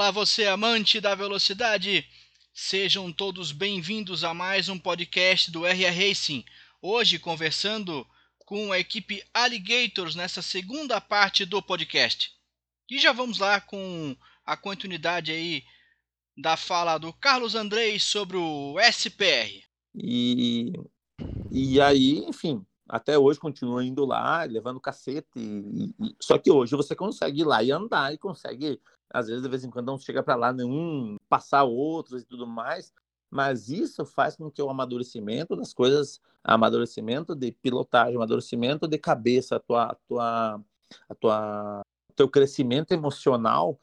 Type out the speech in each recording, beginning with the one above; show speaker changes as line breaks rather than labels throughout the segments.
Olá, você amante da velocidade! Sejam todos bem-vindos a mais um podcast do RR Racing. Hoje conversando com a equipe Alligators nessa segunda parte do podcast. E já vamos lá com a continuidade aí da fala do Carlos Andrei sobre o SPR.
E, e aí, enfim, até hoje continua indo lá, levando cacete. E, e, só que hoje você consegue ir lá e andar e consegue, às vezes, de vez em quando, não chega para lá nenhum, passar outros e tudo mais. Mas isso faz com que o amadurecimento das coisas, amadurecimento de pilotagem, amadurecimento de cabeça, a tua, a tua, a tua, teu crescimento emocional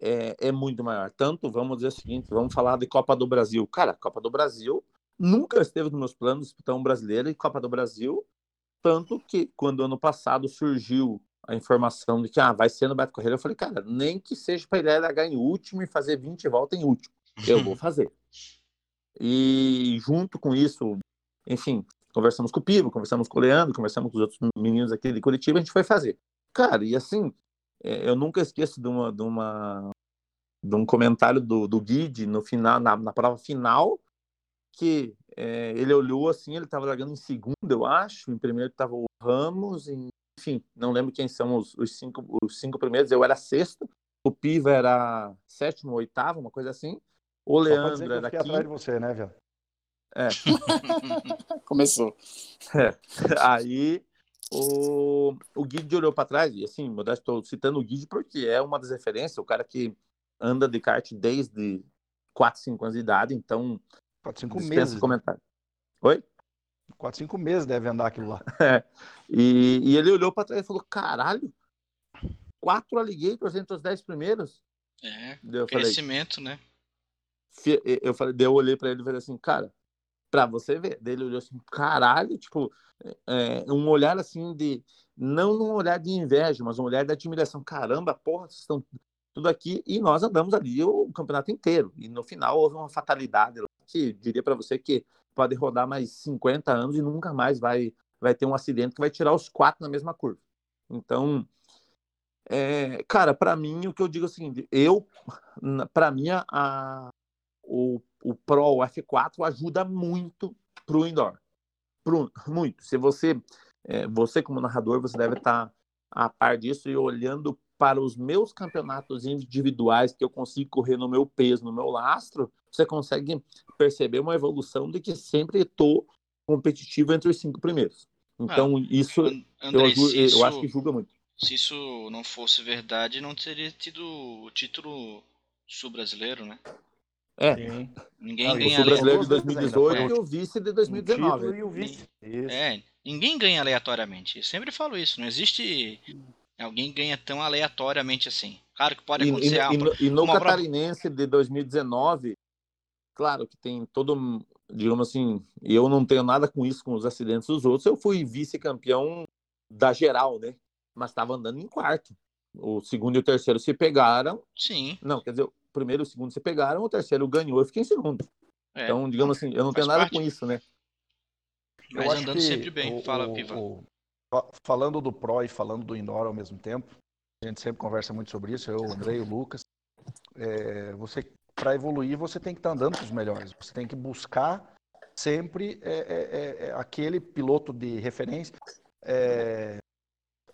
é, é muito maior. Tanto, vamos dizer o seguinte, vamos falar de Copa do Brasil. Cara, Copa do Brasil nunca esteve nos meus planos disputar um brasileiro e Copa do Brasil tanto que, quando ano passado surgiu a informação de que ah, vai ser no Beto Correia, eu falei, cara, nem que seja para ele largar em último e fazer 20 voltas em último. Eu vou fazer. E junto com isso, enfim, conversamos com o Pivo, conversamos com o Leandro, conversamos com os outros meninos aqui de Curitiba, a gente foi fazer. Cara, e assim, é, eu nunca esqueço de uma, de uma de um comentário do, do Guide no final, na, na prova final, que é, ele olhou assim, ele estava largando em segundo, eu acho. Em primeiro estava o Ramos, em, enfim, não lembro quem são os, os, cinco, os cinco primeiros. Eu era sexto, o Piva era sétimo, oitavo, uma coisa assim. O Leandro era quinto.
atrás de você, né, velho?
É.
Começou.
É. Aí o, o Guide olhou para trás, e assim, estou citando o Guide porque é uma das referências, o cara que anda de kart desde 4, 5 anos de idade, então
4, 5 meses. Né?
Comentário. Oi?
4, 5 meses deve andar aquilo lá.
É. E, e ele olhou para trás e falou: caralho, quatro alligators entre os 10 primeiros?
É, eu crescimento, falei, né?
Eu falei, eu olhei para ele e falei assim, cara, pra você ver. Dele olhou assim, caralho, tipo, é, um olhar assim de. Não um olhar de inveja, mas um olhar de admiração. Caramba, porra, vocês estão tudo aqui. E nós andamos ali o campeonato inteiro. E no final houve uma fatalidade que diria para você que pode rodar mais 50 anos e nunca mais vai, vai ter um acidente que vai tirar os quatro na mesma curva. Então, é, cara, para mim, o que eu digo é o seguinte: eu, para mim, a, o, o Pro o F4 ajuda muito pro indoor. Pro, muito. Se você, é, você como narrador, você deve estar tá a par disso e olhando para os meus campeonatos individuais que eu consigo correr no meu peso, no meu lastro, você consegue perceber uma evolução de que sempre estou competitivo entre os cinco primeiros. Então, ah, isso, André, eu, eu isso, acho que julga muito.
Se isso não fosse verdade, não teria tido o título sul-brasileiro, né?
É.
Sim. Ninguém ah, ganha
o brasileiro de 2018 e o vice de 2019. O
e o vice.
É, ninguém ganha aleatoriamente. Eu sempre falo isso. Não existe alguém ganha tão aleatoriamente assim. Claro que pode acontecer.
E, e, no, e no Catarinense prova... de 2019, claro que tem todo, digamos assim, eu não tenho nada com isso, com os acidentes dos outros. Eu fui vice-campeão da geral, né? Mas estava andando em quarto. O segundo e o terceiro se pegaram.
Sim.
Não, quer dizer, o primeiro e o segundo se pegaram, o terceiro ganhou, eu fiquei em segundo. É, então, digamos assim, eu não tenho nada parte. com isso, né?
Mas andando sempre bem. O, Fala, Piva.
O, falando do Pro e falando do Indoor ao mesmo tempo, a gente sempre conversa muito sobre isso, eu, o André e o Lucas. É, você para evoluir, você tem que estar tá andando com os melhores. Você tem que buscar sempre é, é, é, é aquele piloto de referência. É,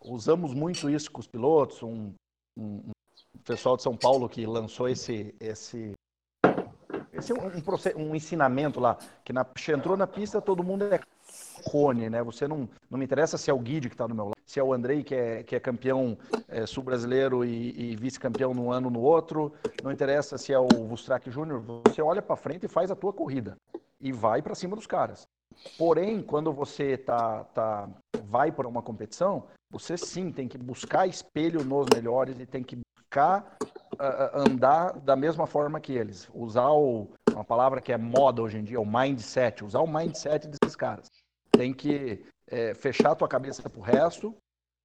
usamos muito isso com os pilotos. Um, um, um, pessoal de São Paulo que lançou esse, esse, esse um, um, um ensinamento lá, que na, entrou na pista, todo mundo é cone, né? Você não, não me interessa se é o Guide que está no meu lado, se é o Andrei que é, que é campeão é, sul-brasileiro e, e vice-campeão num ano no outro, não interessa se é o Vustrak Júnior, você olha para frente e faz a tua corrida e vai para cima dos caras. Porém, quando você tá, tá, vai para uma competição, você sim tem que buscar espelho nos melhores e tem que buscar uh, andar da mesma forma que eles. Usar o, uma palavra que é moda hoje em dia, o mindset. Usar o mindset desses caras. Tem que é, fechar a tua cabeça pro resto,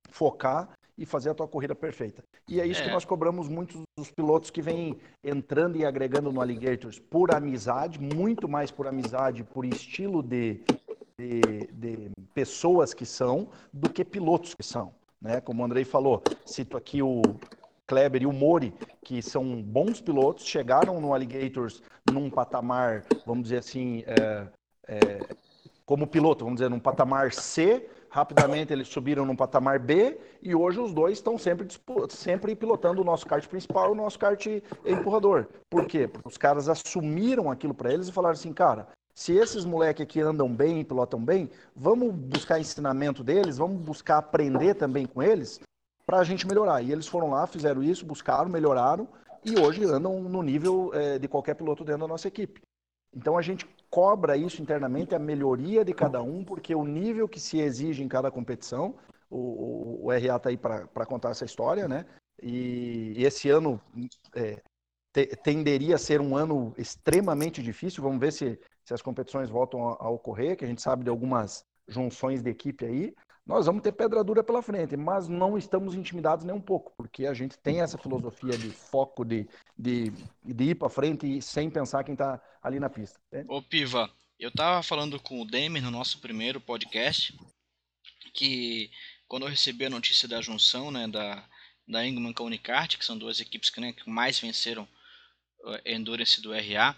focar e fazer a tua corrida perfeita. E é isso é. que nós cobramos muitos dos pilotos que vêm entrando e agregando no Alligators por amizade, muito mais por amizade, por estilo de, de, de pessoas que são, do que pilotos que são. Né? Como o Andrei falou, cito aqui o Kleber e o Mori, que são bons pilotos, chegaram no Alligators num patamar, vamos dizer assim, é, é, como piloto, vamos dizer, num patamar C, rapidamente eles subiram num patamar B e hoje os dois estão sempre, sempre pilotando o nosso kart principal e o nosso kart empurrador. Por quê? Porque os caras assumiram aquilo para eles e falaram assim, cara, se esses moleques aqui andam bem, pilotam bem, vamos buscar ensinamento deles, vamos buscar aprender também com eles para a gente melhorar. E eles foram lá, fizeram isso, buscaram, melhoraram e hoje andam no nível é, de qualquer piloto dentro da nossa equipe. Então a gente cobra isso internamente, a melhoria de cada um, porque o nível que se exige em cada competição, o, o, o RA está aí para contar essa história, né? E, e esse ano é, te, tenderia a ser um ano extremamente difícil. Vamos ver se, se as competições voltam a, a, ocorrer, que a gente sabe de algumas junções de equipe aí. Nós vamos ter pedra dura pela frente, mas não estamos intimidados nem um pouco, porque a gente tem essa filosofia de foco, de, de, de ir para frente sem pensar quem está ali na pista.
Né? Ô Piva, eu tava falando com o Demer no nosso primeiro podcast, que quando eu recebi a notícia da junção, né, da, da Ingman com a Unicart, que são duas equipes que, né, que mais venceram uh, Endurance do RA,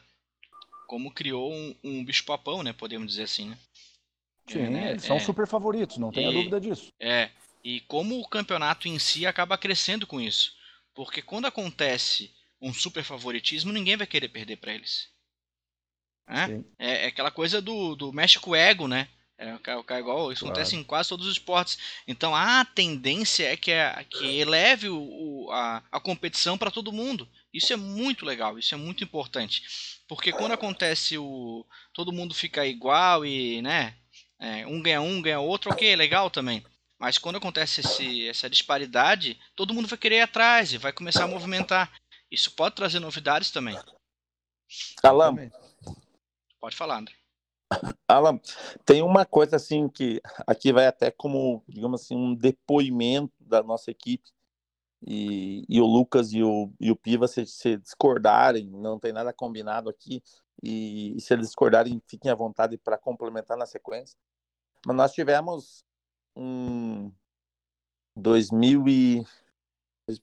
como criou um, um bicho-papão, né, podemos dizer assim, né?
Sim, né? são é, super favoritos, não tenha dúvida disso.
É, e como o campeonato em si acaba crescendo com isso. Porque quando acontece um super favoritismo, ninguém vai querer perder para eles. É? é? aquela coisa do, do México ego, né? É, é igual, isso claro. acontece em quase todos os esportes. Então a tendência é que, é, que eleve o, o, a, a competição para todo mundo. Isso é muito legal, isso é muito importante. Porque quando acontece o. todo mundo fica igual e, né? É, um ganha um, ganha outro, ok, é legal também. Mas quando acontece esse, essa disparidade, todo mundo vai querer ir atrás e vai começar a movimentar. Isso pode trazer novidades também.
Alan.
Pode falar, André.
Alan, tem uma coisa assim que aqui vai até como, digamos assim, um depoimento da nossa equipe. E, e o Lucas e o, e o Piva se, se discordarem, não tem nada combinado aqui, e, e se eles discordarem, fiquem à vontade para complementar na sequência. Mas nós tivemos um 2000 e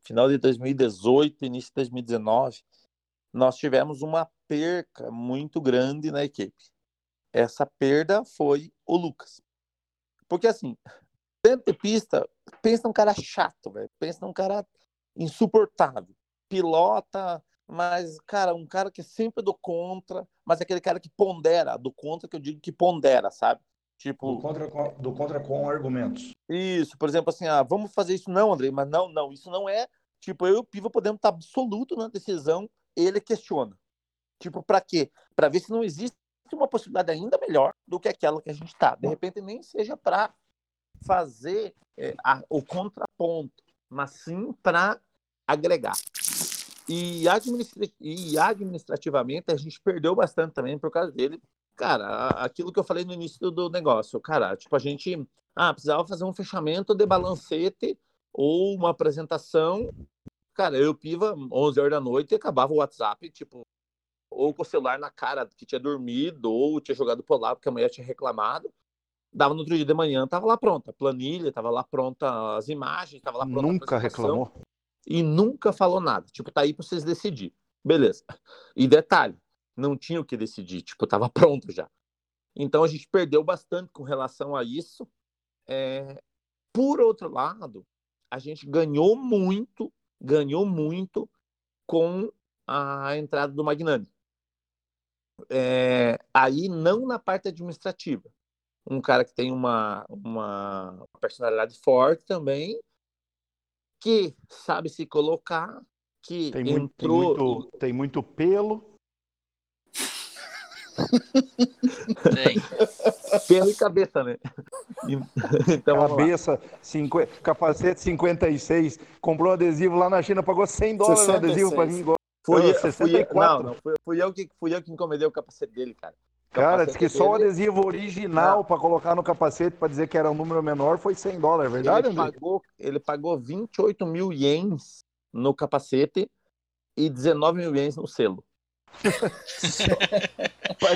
final de 2018, início de 2019, nós tivemos uma perca muito grande na equipe. Essa perda foi o Lucas. Porque assim, dentro de pista, pensa num cara chato, velho. Pensa num cara insuportável. Pilota, mas, cara, um cara que é sempre do contra, mas é aquele cara que pondera, do contra que eu digo que pondera, sabe?
Tipo. Do contra, com, do contra com argumentos.
Isso, por exemplo, assim, ah, vamos fazer isso, não, Andrei, mas não, não, isso não é. Tipo, eu e o Piva podemos estar absoluto na decisão, ele questiona. Tipo, para quê? Para ver se não existe uma possibilidade ainda melhor do que aquela que a gente está. De repente, nem seja para fazer é, a, o contraponto, mas sim para agregar. E, e administrativamente a gente perdeu bastante também por causa dele, cara, aquilo que eu falei no início do negócio, cara, tipo, a gente ah, precisava fazer um fechamento de balancete ou uma apresentação. Cara, eu piva 11 horas da noite e acabava o WhatsApp, tipo, ou com o celular na cara que tinha dormido, ou tinha jogado por lá porque a mulher tinha reclamado. Dava no outro dia de manhã, tava lá pronta, a planilha, tava lá pronta as imagens, tava lá pronta
Nunca reclamou.
E nunca falou nada. Tipo, tá aí pra vocês decidir. Beleza. E detalhe, não tinha o que decidir, tipo, estava pronto já. Então a gente perdeu bastante com relação a isso. É... Por outro lado, a gente ganhou muito, ganhou muito com a entrada do Magnani. É... Aí não na parte administrativa. Um cara que tem uma, uma personalidade forte também, que sabe se colocar, que
tem entrou... Muito, tem muito, tem muito pelo,
tem. Pelo e cabeça, né?
Então, cabeça, cinqu... capacete 56. Comprou adesivo lá na China, pagou 100 dólares no adesivo para mim.
Fui, eu, fui, não, não, fui, fui, eu que, fui eu que encomendei o capacete dele, cara.
Cara, disse que dele... só o adesivo original para colocar no capacete para dizer que era um número menor foi 100 dólares, é verdade,
ele pagou, ele pagou 28 mil ienes no capacete e 19 mil ienes no selo.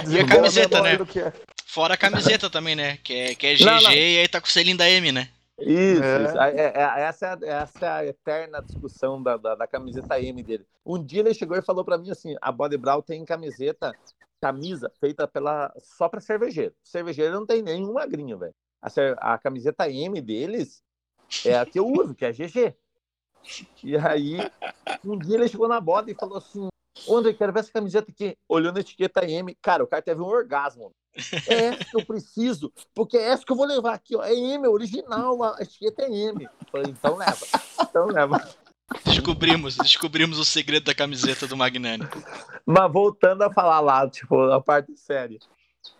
e a camiseta, né? É. Fora a camiseta também, né? Que é, que é GG não, não. e aí tá com o selinho da M, né?
Isso, é. isso. É, é, essa, é, essa é a eterna discussão da, da, da, camiseta M dele. Um dia ele chegou e falou para mim assim: a Body Brown tem camiseta, camisa feita pela, só para cervejeiro. Cervejeiro não tem nenhum magrinho, velho. A, a camiseta M deles é a que eu uso, que é GG. E aí, um dia ele chegou na boda e falou assim: Ô, André, quero ver essa camiseta aqui. Olhando a etiqueta M. Cara, o cara teve um orgasmo. É essa que eu preciso, porque é essa que eu vou levar aqui, ó. É M, original, a etiqueta é M. Falei, então leva. Então leva.
Descobrimos, descobrimos o segredo da camiseta do Magnani.
Mas voltando a falar lá, tipo, a parte séria.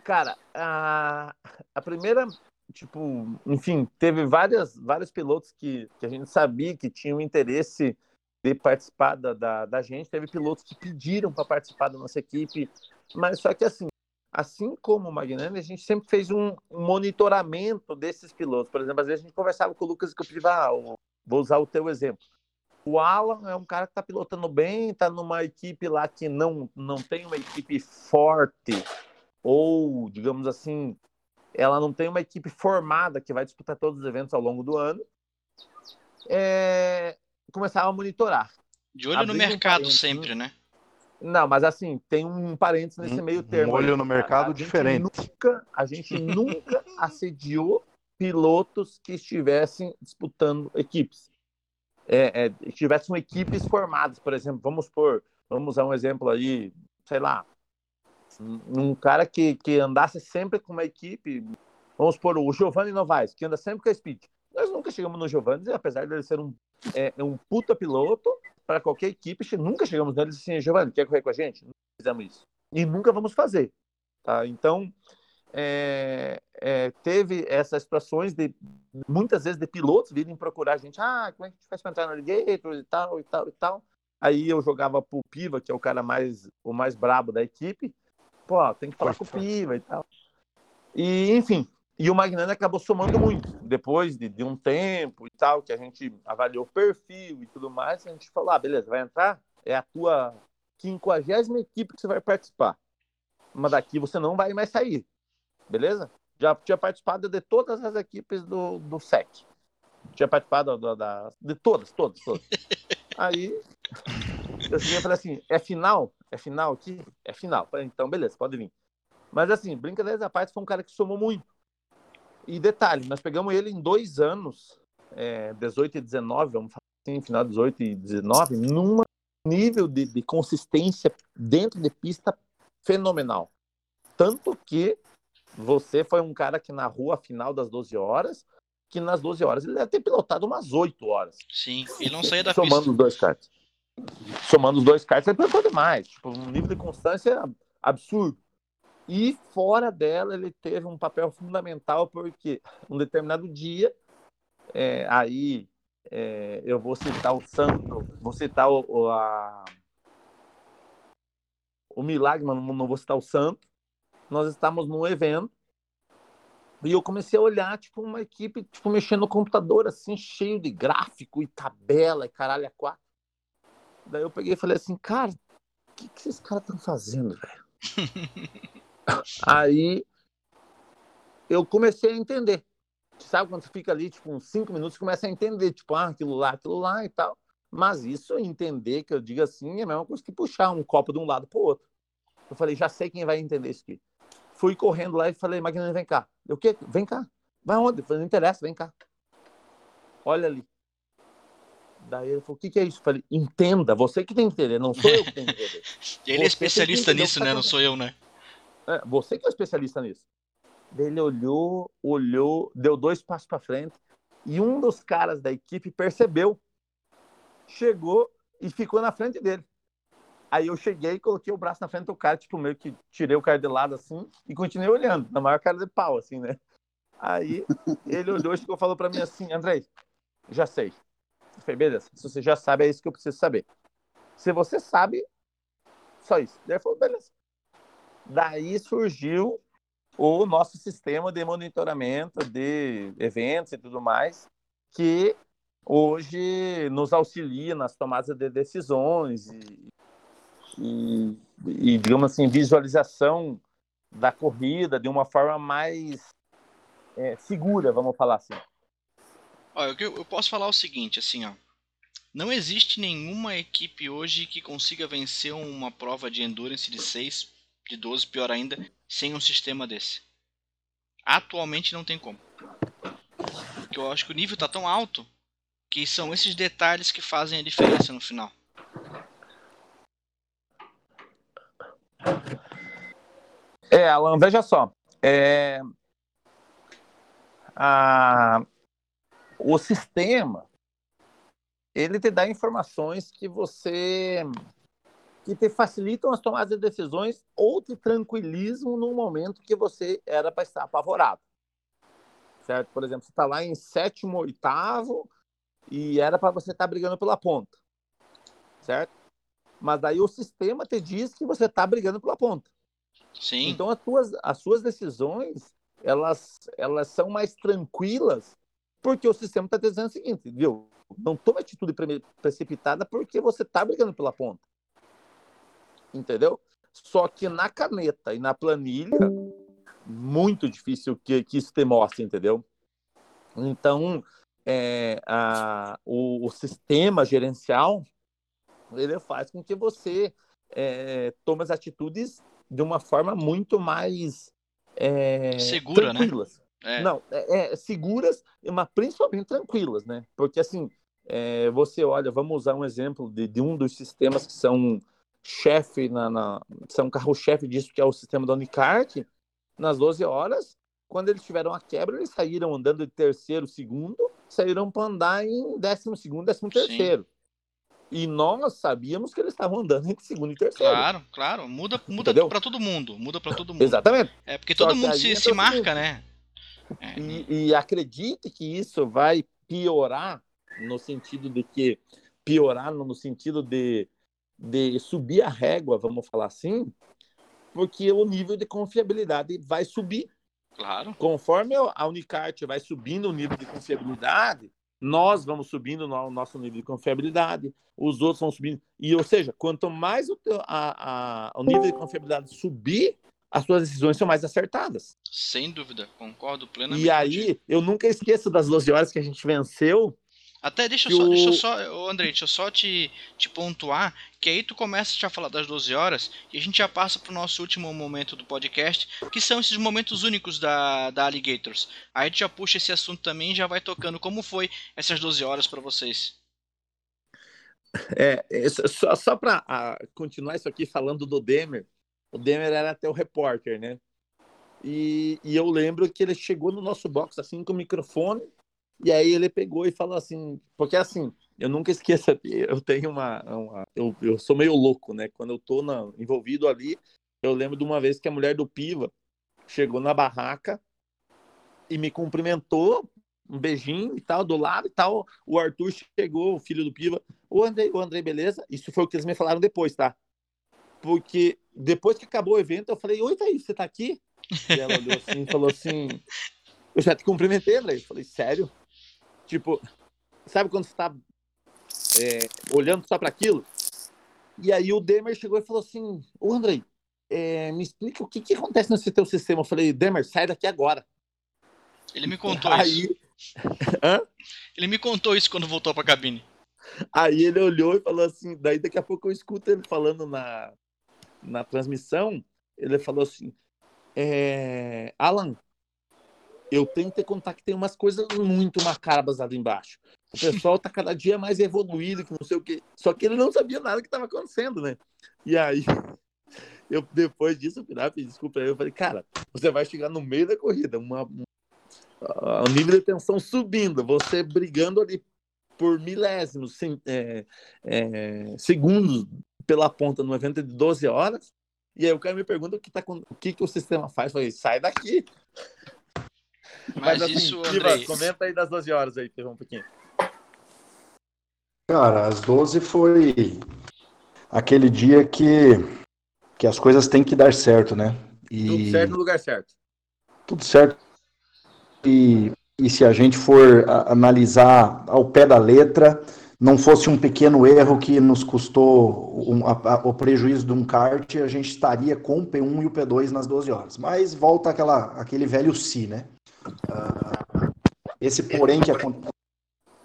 Cara, a, a primeira, tipo, enfim, teve várias, vários pilotos que, que a gente sabia que tinham interesse de participar da, da, da gente. Teve pilotos que pediram para participar da nossa equipe, mas só que assim, assim como o Magnani, a gente sempre fez um monitoramento desses pilotos. Por exemplo, às vezes a gente conversava com o Lucas e eu ah, vou usar o teu exemplo. O Alan é um cara que está pilotando bem, está numa equipe lá que não, não tem uma equipe forte, ou, digamos assim, ela não tem uma equipe formada que vai disputar todos os eventos ao longo do ano. É... Começava a monitorar.
De olho no mercado um sempre, né?
Não, mas assim, tem um parênteses nesse meio termo.
Um olho aí. no mercado a diferente.
Nunca, a gente nunca assediou pilotos que estivessem disputando equipes. É, é, tivessem equipes formadas, por exemplo, vamos por, vamos usar um exemplo aí, sei lá, um cara que, que andasse sempre com uma equipe, vamos por o Giovanni Novaes, que anda sempre com a Speed. Nós nunca chegamos no Giovanni, apesar de ele ser um, é, um puta piloto, para qualquer equipe, nunca chegamos nele assim, Giovanni, quer correr com a gente? Não fizemos isso. E nunca vamos fazer. Tá? Então, é, é, teve essas situações de muitas vezes de pilotos virem procurar a gente, ah, como é que a gente faz para entrar no Alligator e tal, e tal, e tal. Aí eu jogava pro Piva, que é o cara mais, o mais brabo da equipe. Pô, tem que falar com o Piva e tal. E, enfim, e o Magnani acabou somando muito. Depois de, de, um tempo e tal, que a gente avaliou o perfil e tudo mais, a gente falou: ah, beleza, vai entrar? É a tua quinquagésima equipe que você vai participar. Mas daqui você não vai mais sair. Beleza? Já tinha participado de todas as equipes do, do SEC. Tinha participado do, da, de todas, todas, todas. Aí eu cheguei e falei assim: é final? É final aqui? É final. Falei, então, beleza, pode vir. Mas assim, brincadeiras à parte, foi um cara que somou muito e detalhe, nós pegamos ele em dois anos, é, 18 e 19, vamos falar assim, final 18 e 19, num nível de, de consistência dentro de pista fenomenal. Tanto que você foi um cara que na rua, final das 12 horas, que nas 12 horas ele deve ter pilotado umas 8 horas.
Sim, e não saía da
Somando
pista.
os dois karts. Somando os dois karts, ele pilotou demais. Tipo, um nível de constância absurdo. E fora dela, ele teve um papel fundamental, porque um determinado dia, é, aí é, eu vou citar o santo, vou citar o, o, a, o milagre, mas não vou citar o santo. Nós estávamos num evento e eu comecei a olhar, tipo, uma equipe, tipo, mexendo no computador, assim, cheio de gráfico e tabela e caralho a quatro. Daí eu peguei e falei assim, cara, o que, que esses caras estão fazendo, velho? Aí eu comecei a entender. Sabe quando você fica ali, tipo, uns cinco minutos, começa a entender, tipo, ah, aquilo lá, aquilo lá e tal. Mas isso, entender, que eu digo assim, é a mesma coisa que puxar um copo de um lado para o outro. Eu falei, já sei quem vai entender isso aqui. Fui correndo lá e falei, Magna, vem cá. Eu, o quê? Vem cá. Vai onde? Eu falei, não interessa, vem cá. Olha ali. Daí ele falou, o que, que é isso? Eu falei, entenda, você que tem que entender, não sou eu que tenho que entender.
ele é especialista nisso, né? Não sou eu, né?
É, você que é especialista nisso. Ele olhou, olhou, deu dois passos para frente e um dos caras da equipe percebeu, chegou e ficou na frente dele. Aí eu cheguei, coloquei o braço na frente do cara, tipo, meio que tirei o cara de lado assim e continuei olhando, na maior cara de pau, assim, né? Aí ele olhou e chegou, falou para mim assim: Andrei, já sei. Eu falei, beleza, se você já sabe, é isso que eu preciso saber. Se você sabe, só isso. Daí ele falou, beleza. Daí surgiu o nosso sistema de monitoramento de eventos e tudo mais, que hoje nos auxilia nas tomadas de decisões e, e, e, digamos assim, visualização da corrida de uma forma mais é, segura, vamos falar assim.
Olha, eu, eu posso falar o seguinte, assim, ó. Não existe nenhuma equipe hoje que consiga vencer uma prova de endurance de 6, de 12, pior ainda, sem um sistema desse. Atualmente não tem como. Porque eu acho que o nível tá tão alto que são esses detalhes que fazem a diferença no final.
É, Alan, veja só. É, a, o sistema ele te dá informações que você que te facilitam as tomadas de decisões ou te tranquilizam no momento que você era para estar apavorado. Certo? Por exemplo, você está lá em sétimo, oitavo e era para você estar tá brigando pela ponta. Certo? Mas aí o sistema te diz que você está brigando pela ponta.
Sim.
Então as, tuas, as suas decisões elas, elas são mais tranquilas porque o sistema está dizendo o seguinte, viu? Não tome atitude precipitada porque você está brigando pela ponta. Entendeu? Só que na caneta e na planilha, muito difícil que, que isso te mostre, entendeu? Então, é, a, o, o, sistema gerencial ele faz com que você é, tome as atitudes de uma forma muito mais é,
segura, né?
tranquilas. né? É. Não, é, é, seguras, mas principalmente tranquilas, né? Porque assim, é, você olha, vamos usar um exemplo de, de um dos sistemas que são chefe na, na são carro-chefe disso que é o sistema da Unicart, nas 12 horas, quando eles tiveram a quebra, eles saíram andando de terceiro, segundo, saíram para andar em décimo segundo, décimo terceiro. E nós sabíamos que eles estavam andando entre segundo e terceiro.
Claro, claro. Muda, muda para todo mundo. Muda para todo mundo.
Exatamente.
É porque todo mundo se, se marca, né?
É. E, e acredite que isso vai piorar no sentido de que piorar no sentido de, de subir a régua, vamos falar assim, porque o nível de confiabilidade vai subir.
Claro.
Conforme a Unicart vai subindo o nível de confiabilidade, nós vamos subindo o nosso nível de confiabilidade, os outros vão subindo. E, ou seja, quanto mais o, teu, a, a, o nível de confiabilidade subir, as suas decisões são mais acertadas.
Sem dúvida, concordo plenamente.
E aí, eu nunca esqueço das 12 horas que a gente venceu.
Até deixa eu só, o... deixa eu só, André, deixa eu só te, te pontuar que aí tu começa a falar das 12 horas e a gente já passa pro nosso último momento do podcast, que são esses momentos únicos da, da Alligators. Aí tu já puxa esse assunto também e já vai tocando como foi essas 12 horas para vocês.
É, é só, só para continuar isso aqui falando do Demer, o Demer era até o repórter, né? E, e, eu lembro que ele chegou no nosso box assim com o microfone, e aí ele pegou e falou assim, porque assim, eu nunca esqueço, eu tenho uma, uma eu, eu sou meio louco, né? Quando eu tô na, envolvido ali, eu lembro de uma vez que a mulher do Piva chegou na barraca e me cumprimentou, um beijinho e tal, do lado e tal. O Arthur chegou, o filho do Piva. O Andrei, o Andrei, beleza? Isso foi o que eles me falaram depois, tá? Porque depois que acabou o evento, eu falei, oi, Thaís, você tá aqui? E ela olhou assim e falou assim, eu já te cumprimentei, Andrei. Eu falei, sério? Tipo, sabe quando você tá é, olhando só para aquilo? E aí o Demer chegou e falou assim, ô Andrei, é, me explica o que, que acontece nesse teu sistema. Eu falei, Demer, sai daqui agora.
Ele me contou aí... isso. Ele me contou isso quando voltou pra cabine.
Aí ele olhou e falou assim, daí daqui a pouco eu escuto ele falando na, na transmissão, ele falou assim, é, Alan, eu tenho que ter contar que tem umas coisas muito macabras ali embaixo. O pessoal tá cada dia mais evoluído, que não sei o quê. Só que ele não sabia nada que estava acontecendo, né? E aí, eu depois disso, eu pedi desculpa aí, eu falei, cara, você vai chegar no meio da corrida, uma, um, uh, nível de tensão subindo, você brigando ali por milésimos sim, é, é, segundos pela ponta no evento de 12 horas. E aí o cara me pergunta o que, tá, o, que, que o sistema faz. Eu falei, sai daqui.
Mas, Mas assim, isso, Andrei...
comenta aí das 12 horas aí, um pouquinho.
Cara, às 12 foi aquele dia que, que as coisas têm que dar certo, né?
E... Tudo certo no lugar certo.
Tudo certo. E, e se a gente for analisar ao pé da letra, não fosse um pequeno erro que nos custou um, a, a, o prejuízo de um kart, a gente estaria com o P1 e o P2 nas 12 horas. Mas volta aquela, aquele velho si, né? Uh, esse porém que acontece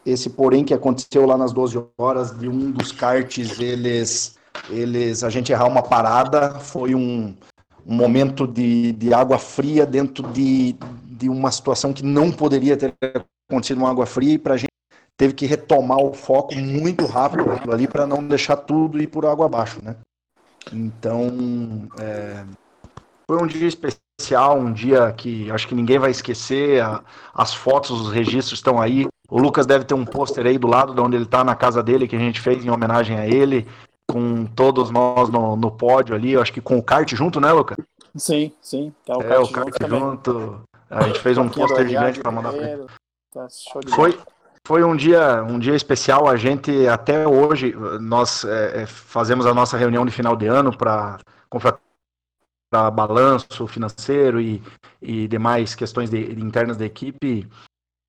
esse porém que aconteceu lá nas 12 horas de um dos karts, eles, eles, a gente errar uma parada, foi um, um momento de, de água fria dentro de, de uma situação que não poderia ter acontecido uma água fria e para a gente teve que retomar o foco muito rápido ali para não deixar tudo ir por água abaixo, né? Então, é, foi um dia especial, um dia que acho que ninguém vai esquecer. A, as fotos, os registros estão aí. O Lucas deve ter um pôster aí do lado de onde ele está, na casa dele, que a gente fez em homenagem a ele, com todos nós no, no pódio ali. acho que com o kart junto, né, Lucas?
Sim, sim.
Tá o é, kart o kart junto. junto. A gente fez um pôster gigante para mandar para ele. Tá foi, foi um dia, um dia especial. A gente até hoje nós é, é fazemos a nossa reunião de final de ano para para balanço financeiro e, e demais questões de, internas da equipe.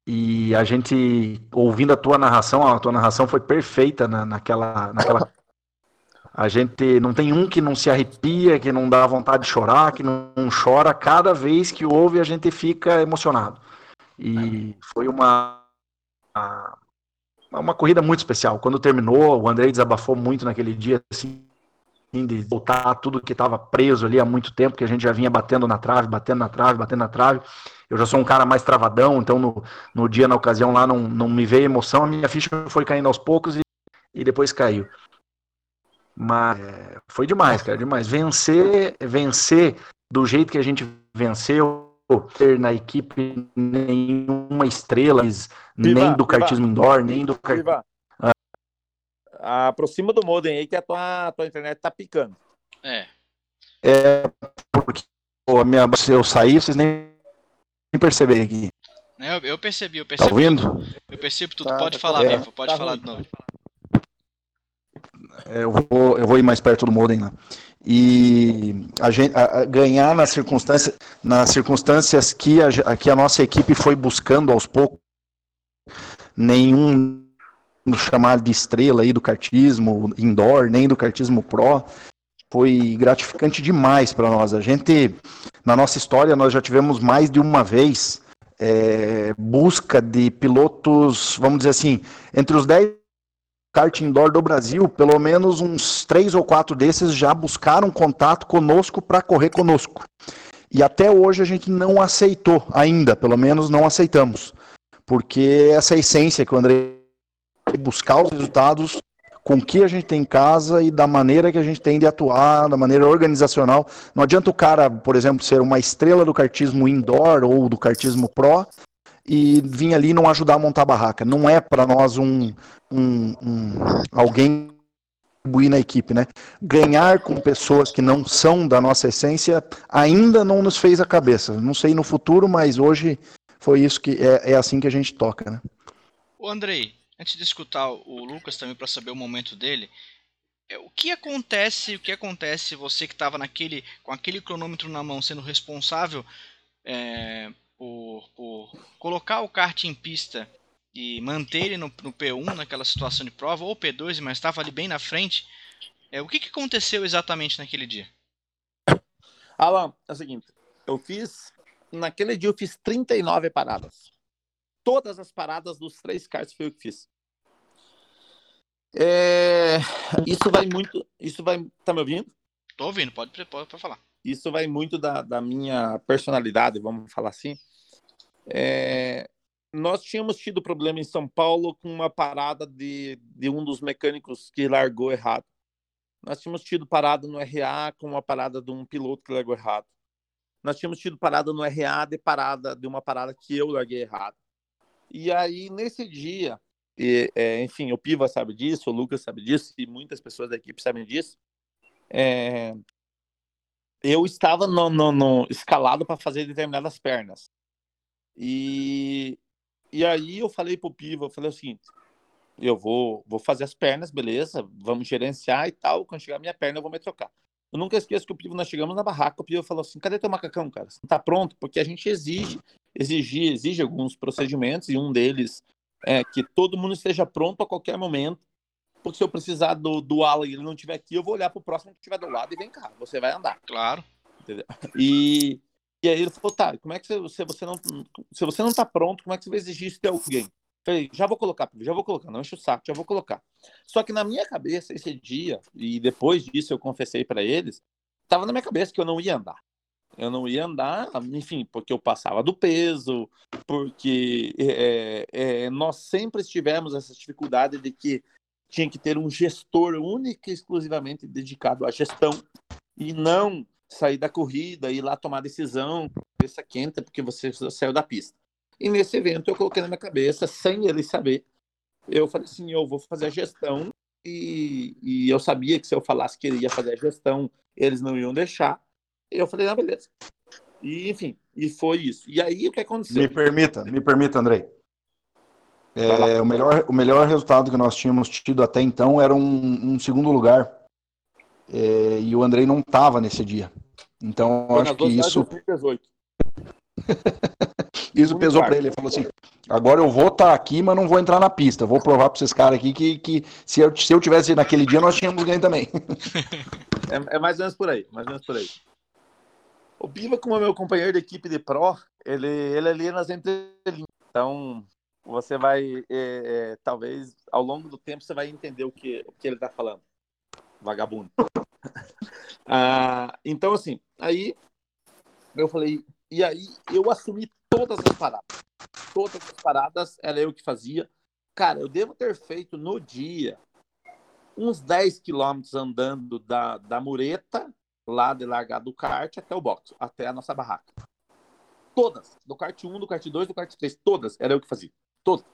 E a gente, ouvindo a tua narração, a tua narração foi perfeita na, naquela, naquela. A gente não tem um que não se arrepia, que não dá vontade de chorar, que não, não chora. Cada vez que ouve, a gente fica emocionado. E foi uma, uma corrida muito especial. Quando terminou, o Andrei desabafou muito naquele dia, assim, de voltar tudo que estava preso ali há muito tempo, que a gente já vinha batendo na trave, batendo na trave, batendo na trave. Eu já sou um cara mais travadão, então no, no dia, na ocasião lá, não, não me veio emoção, a minha ficha foi caindo aos poucos e, e depois caiu. Mas é, foi demais, cara, demais. Vencer, vencer do jeito que a gente venceu, ter na equipe nenhuma estrela, nem do kartismo indoor, nem do kartismo.
Aproxima do modem aí que a tua, tua internet tá picando.
É.
É porque a minha, se eu sair, vocês nem, nem perceberam aqui.
Eu, eu percebi, eu percebi.
Tá ouvindo?
Eu percebo tudo. Tá, pode tá, falar, é, pode tá falar ruim. de novo.
É, eu, vou, eu vou ir mais perto do modem lá e a gente, a, a ganhar nas circunstâncias, nas circunstâncias que a, que a nossa equipe foi buscando aos poucos, nenhum chamado de estrela aí do kartismo indoor, nem do kartismo pro, foi gratificante demais para nós. A gente, na nossa história, nós já tivemos mais de uma vez é, busca de pilotos, vamos dizer assim, entre os 10 kart indoor do Brasil, pelo menos uns três ou quatro desses já buscaram contato conosco para correr conosco. E até hoje a gente não aceitou ainda, pelo menos não aceitamos. Porque essa essência que o André buscar os resultados com o que a gente tem em casa e da maneira que a gente tem de atuar, da maneira organizacional. Não adianta o cara, por exemplo, ser uma estrela do kartismo indoor ou do kartismo pro e vir ali não ajudar a montar a barraca. Não é para nós um, um, um, alguém contribuir na equipe, né? Ganhar com pessoas que não são da nossa essência ainda não nos fez a cabeça. Não sei no futuro, mas hoje foi isso que é, é assim que a gente toca, né?
O Andrei, antes de escutar o Lucas também para saber o momento dele, é, o que acontece? O que acontece você que estava naquele com aquele cronômetro na mão, sendo responsável é, por, por colocar o kart em pista e manter ele no, no, P1 naquela situação de prova, ou P2, mas estava ali bem na frente. É, o que, que aconteceu exatamente naquele dia?
Alan, é o seguinte, eu fiz. Naquele dia eu fiz 39 paradas. Todas as paradas dos três karts foi eu que fiz. É, isso vai muito. Isso vai. Tá me ouvindo?
Tô ouvindo, pode, pode, pode falar.
Isso vai muito da, da minha personalidade, vamos falar assim. É, nós tínhamos tido problema em São Paulo com uma parada de, de um dos mecânicos que largou errado. Nós tínhamos tido parada no RA com uma parada de um piloto que largou errado. Nós tínhamos tido parada no RA de parada de uma parada que eu larguei errado. E aí nesse dia, e, é, enfim, o Piva sabe disso, o Lucas sabe disso e muitas pessoas da equipe sabem disso. É, eu estava no, no, no escalado para fazer determinadas pernas. E, e aí eu falei pro Piva, eu falei o seguinte, eu vou, vou fazer as pernas, beleza, vamos gerenciar e tal, quando chegar a minha perna eu vou me trocar. Eu nunca esqueço que o Piva, nós chegamos na barraca, o Piva falou assim, cadê teu macacão, cara? Você não tá pronto? Porque a gente exige, exige, exige alguns procedimentos, e um deles é que todo mundo esteja pronto a qualquer momento, porque se eu precisar do, do Alan e ele não estiver aqui, eu vou olhar pro próximo que estiver do lado e vem cá, você vai andar.
Claro.
Entendeu? E, e aí ele falou, tá, como é que você, você não, se você não tá pronto, como é que você vai exigir isso de alguém? Falei, já vou colocar, já vou colocar, não enche o saco, já vou colocar. Só que na minha cabeça, esse dia, e depois disso eu confessei para eles, tava na minha cabeça que eu não ia andar. Eu não ia andar, enfim, porque eu passava do peso, porque é, é, nós sempre tivemos essa dificuldade de que tinha que ter um gestor único e exclusivamente dedicado à gestão e não sair da corrida e ir lá tomar decisão, cabeça quente, porque você saiu da pista. E nesse evento eu coloquei na minha cabeça, sem ele saber, eu falei assim, eu vou fazer a gestão e, e eu sabia que se eu falasse que ele ia fazer a gestão, eles não iam deixar. Eu falei, ah, beleza. E, enfim, e foi isso. E aí, o que aconteceu?
Me permita, me permita, Andrei. É, o, melhor, o melhor resultado que nós tínhamos tido até então era um, um segundo lugar. É, e o Andrei não estava nesse dia. Então, eu acho que isso. Isso pesou para ele. Ele falou assim: agora eu vou estar tá aqui, mas não vou entrar na pista. Vou provar para esses caras aqui que, que se, eu, se eu tivesse naquele dia, nós tínhamos ganho também.
é, é, mais ou menos por aí. Mais ou menos por aí. O Biva, como é meu companheiro de equipe de Pro, ele, ele é ali nas entrelinhas. Então, você vai, é, é, talvez, ao longo do tempo, você vai entender o que, o que ele está falando. Vagabundo. ah, então, assim, aí eu falei, e aí eu assumi todas as paradas. Todas as paradas era eu que fazia. Cara, eu devo ter feito no dia uns 10 quilômetros andando da, da mureta, lá de largar do kart até o box, até a nossa barraca. Todas. Do kart 1, do kart 2, do kart 3. Todas. Era eu que fazia. Todas.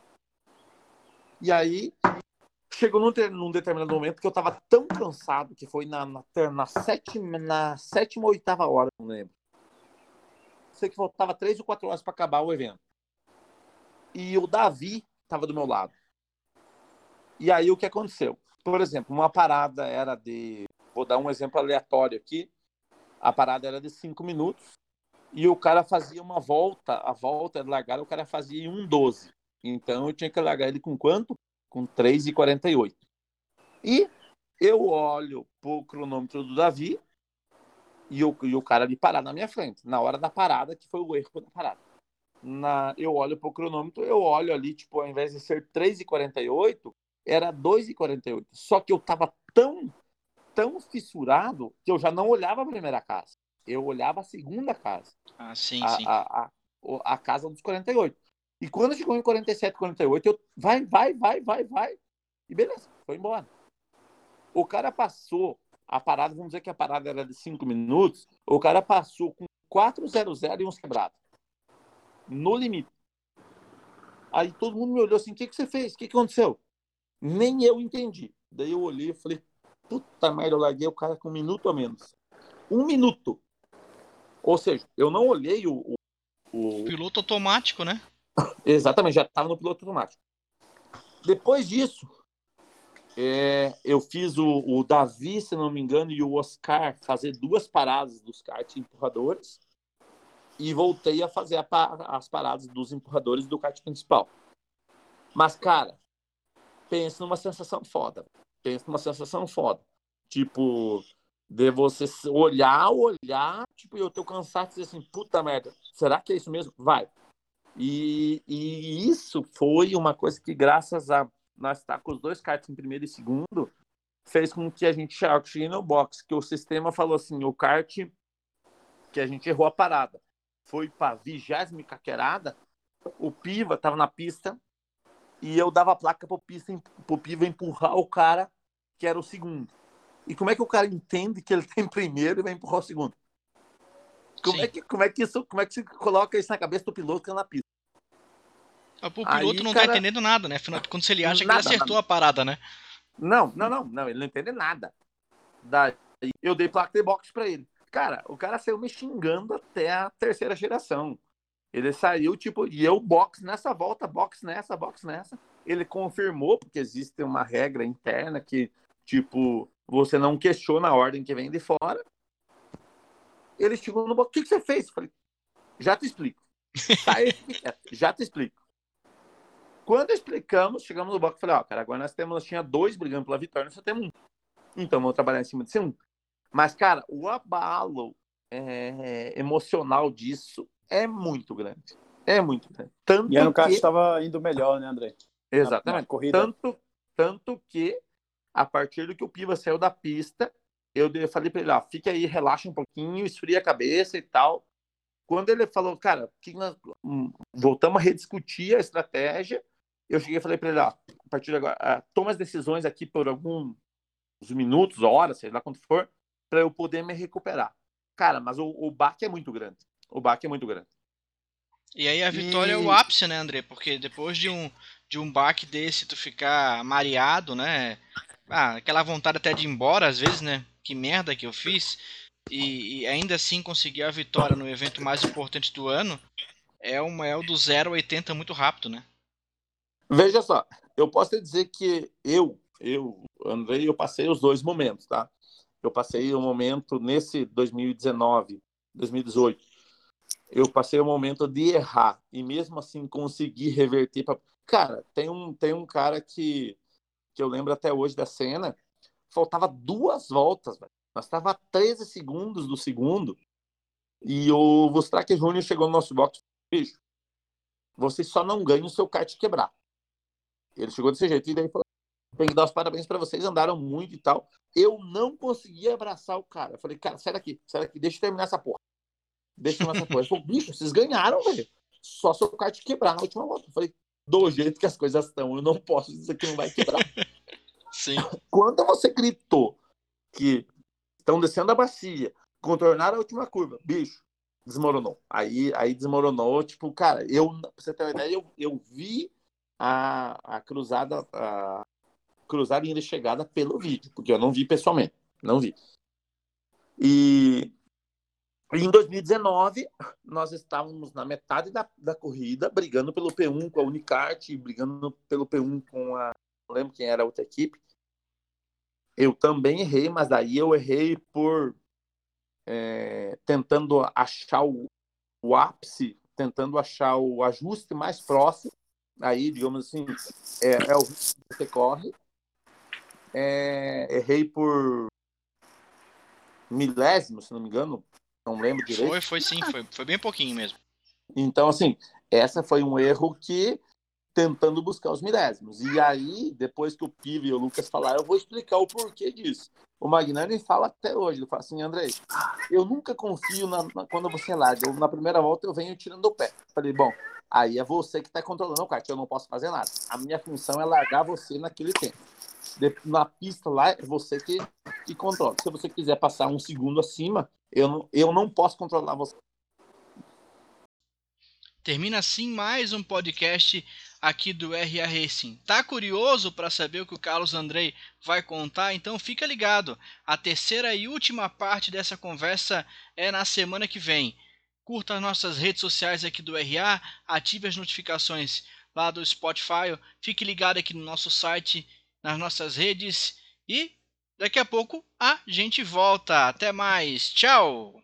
E aí, chegou num, num determinado momento que eu tava tão cansado que foi na, na, na, sétima, na sétima ou oitava hora, não lembro sei que faltava três ou quatro horas para acabar o evento. E o Davi estava do meu lado. E aí o que aconteceu? Por exemplo, uma parada era de. Vou dar um exemplo aleatório aqui. A parada era de cinco minutos. E o cara fazia uma volta. A volta de largada, o cara fazia em 1,12. Então eu tinha que largar ele com quanto? Com 3,48. E eu olho pro cronômetro do Davi e o, e o cara ali parar na minha frente, na hora da parada, que foi o erro da parada. Na, eu olho pro cronômetro, eu olho ali, tipo, ao invés de ser 3,48, era 2,48. Só que eu tava tão, tão fissurado que eu já não olhava a primeira casa. Eu olhava a segunda casa.
Ah, sim,
a,
sim.
A, a, a, casa dos 48. E quando chegou em 47, 48, eu vai, vai, vai, vai, vai. E beleza, foi embora. O cara passou a parada, vamos dizer que a parada era de 5 minutos, o cara passou com 400 e uns quebrados. No limite. Aí todo mundo me olhou assim: o que, que você fez? O que, que aconteceu? Nem eu entendi. Daí eu olhei e falei: puta merda, eu larguei o cara com um minuto a menos. Um minuto. Ou seja, eu não olhei o. o,
o... Piloto automático, né?
Exatamente, já estava no piloto automático. Depois disso, é, eu fiz o, o, Davi, se não me engano, e o Oscar fazer duas paradas dos kart empurradores e voltei a fazer a, as paradas dos empurradores do kart principal. Mas, cara, pensa numa sensação foda. Pensa numa sensação foda. Tipo, de você olhar, olhar, tipo, eu tô cansado de dizer assim, puta merda, será que é isso mesmo? Vai. E, e isso foi uma coisa que, graças a nós estar tá com os dois karts em primeiro e segundo, fez com que a gente chegue no box, que o sistema falou assim, o kart que a gente errou a parada. Foi para vigésima caquerada, o Piva estava na pista e eu dava a placa pro, pista, pro Piva empurrar o cara que era o segundo. E como é que o cara entende que ele tem primeiro e vai empurrar o segundo? Como é, que, como é que isso, como é que se coloca isso na cabeça do piloto que é na pista?
O piloto Aí, não tá cara... tá entendendo nada, né? Afinal de contas, ele acha nada, que ele acertou nada. a parada, né?
Não, não, não, não, ele não entende nada. Daí eu dei placa de box pra ele. Cara, o cara saiu me xingando até a terceira geração. Ele saiu, tipo, e eu box nessa volta, box nessa, box nessa. Ele confirmou, porque existe uma regra interna que, tipo, você não questiona a ordem que vem de fora. Ele chegou no box. O que, que você fez? Eu falei, já te explico. Sai, já te explico. Quando explicamos, chegamos no bloco e falei, ó, cara, agora nós temos, nós tinha dois brigando pela vitória, nós só temos um. Então vamos trabalhar em cima de um. Mas, cara, o abalo é, emocional disso é muito grande. É muito grande.
Tanto e ano que... estava indo melhor, né, André?
Exatamente. Na, corrida. Tanto, tanto que, a partir do que o Piva saiu da pista, eu falei para ele, ó, fica aí, relaxa um pouquinho, esfria a cabeça e tal. Quando ele falou, cara, que nós hum, voltamos a rediscutir a estratégia, eu cheguei e falei para ele, ó, a partir de agora, uh, toma as decisões aqui por alguns minutos, horas, sei lá quanto for, para eu poder me recuperar. Cara, mas o, o baque é muito grande. O baque é muito grande.
E aí a vitória e... é o ápice, né, André? Porque depois de um, de um baque desse, tu ficar mareado, né? Ah, aquela vontade até de ir embora, às vezes, né? Que merda que eu fiz. E, e ainda assim conseguir a vitória no evento mais importante do ano é, uma, é o do 0 a 80 muito rápido, né?
Veja só, eu posso te dizer que eu, eu, Andrei, eu passei os dois momentos, tá? Eu passei o um momento nesse 2019, 2018. Eu passei o momento de errar e mesmo assim conseguir reverter Cara, tem um tem um cara que que eu lembro até hoje da cena, faltava duas voltas. Nós estava a 13 segundos do segundo e o Vostrak Júnior chegou no nosso box, bicho, você só não ganha o seu kart quebrar. Ele chegou desse jeito e daí falou: tem que dar os parabéns para vocês, andaram muito e tal. Eu não conseguia abraçar o cara. Eu falei, cara, sai daqui, sai daqui, deixa eu terminar essa porra. Deixa eu essa. Ele falou, bicho, vocês ganharam, velho. Só seu kart quebrar na última volta. Eu falei, do jeito que as coisas estão, eu não posso dizer que não vai quebrar.
Sim.
Quando você gritou que estão descendo a bacia, contornaram a última curva, bicho, desmoronou. Aí, aí desmoronou, tipo, cara, eu, pra você ter uma ideia, eu, eu vi a, a cruzada, a cruzada ainda chegada pelo vídeo, porque eu não vi pessoalmente, não vi. E em 2019, nós estávamos na metade da, da corrida, brigando pelo P1 com a Unicart, brigando pelo P1 com a. Não lembro quem era a outra equipe. Eu também errei, mas daí eu errei por é, tentando achar o, o ápice, tentando achar o ajuste mais próximo aí, digamos assim, é, é o risco que você corre. É, errei por milésimo, se não me engano, não lembro direito.
Foi, foi sim, foi, foi bem pouquinho mesmo.
Então, assim, essa foi um erro que tentando buscar os milésimos. E aí, depois que o Pive e o Lucas falaram, eu vou explicar o porquê disso. O Magnani fala até hoje, ele fala assim, André, eu nunca confio na, na, quando você larga. Eu, na primeira volta eu venho tirando o pé. Falei, bom, Aí é você que está controlando o kart, eu não posso fazer nada. A minha função é largar você naquele tempo. Na pista lá, é você que, que controla. Se você quiser passar um segundo acima, eu não, eu não posso controlar você.
Termina assim mais um podcast aqui do RA Racing. Tá curioso para saber o que o Carlos Andrei vai contar? Então fica ligado. A terceira e última parte dessa conversa é na semana que vem curta as nossas redes sociais aqui do RA, ative as notificações lá do Spotify, fique ligado aqui no nosso site, nas nossas redes e daqui a pouco a gente volta. Até mais, tchau!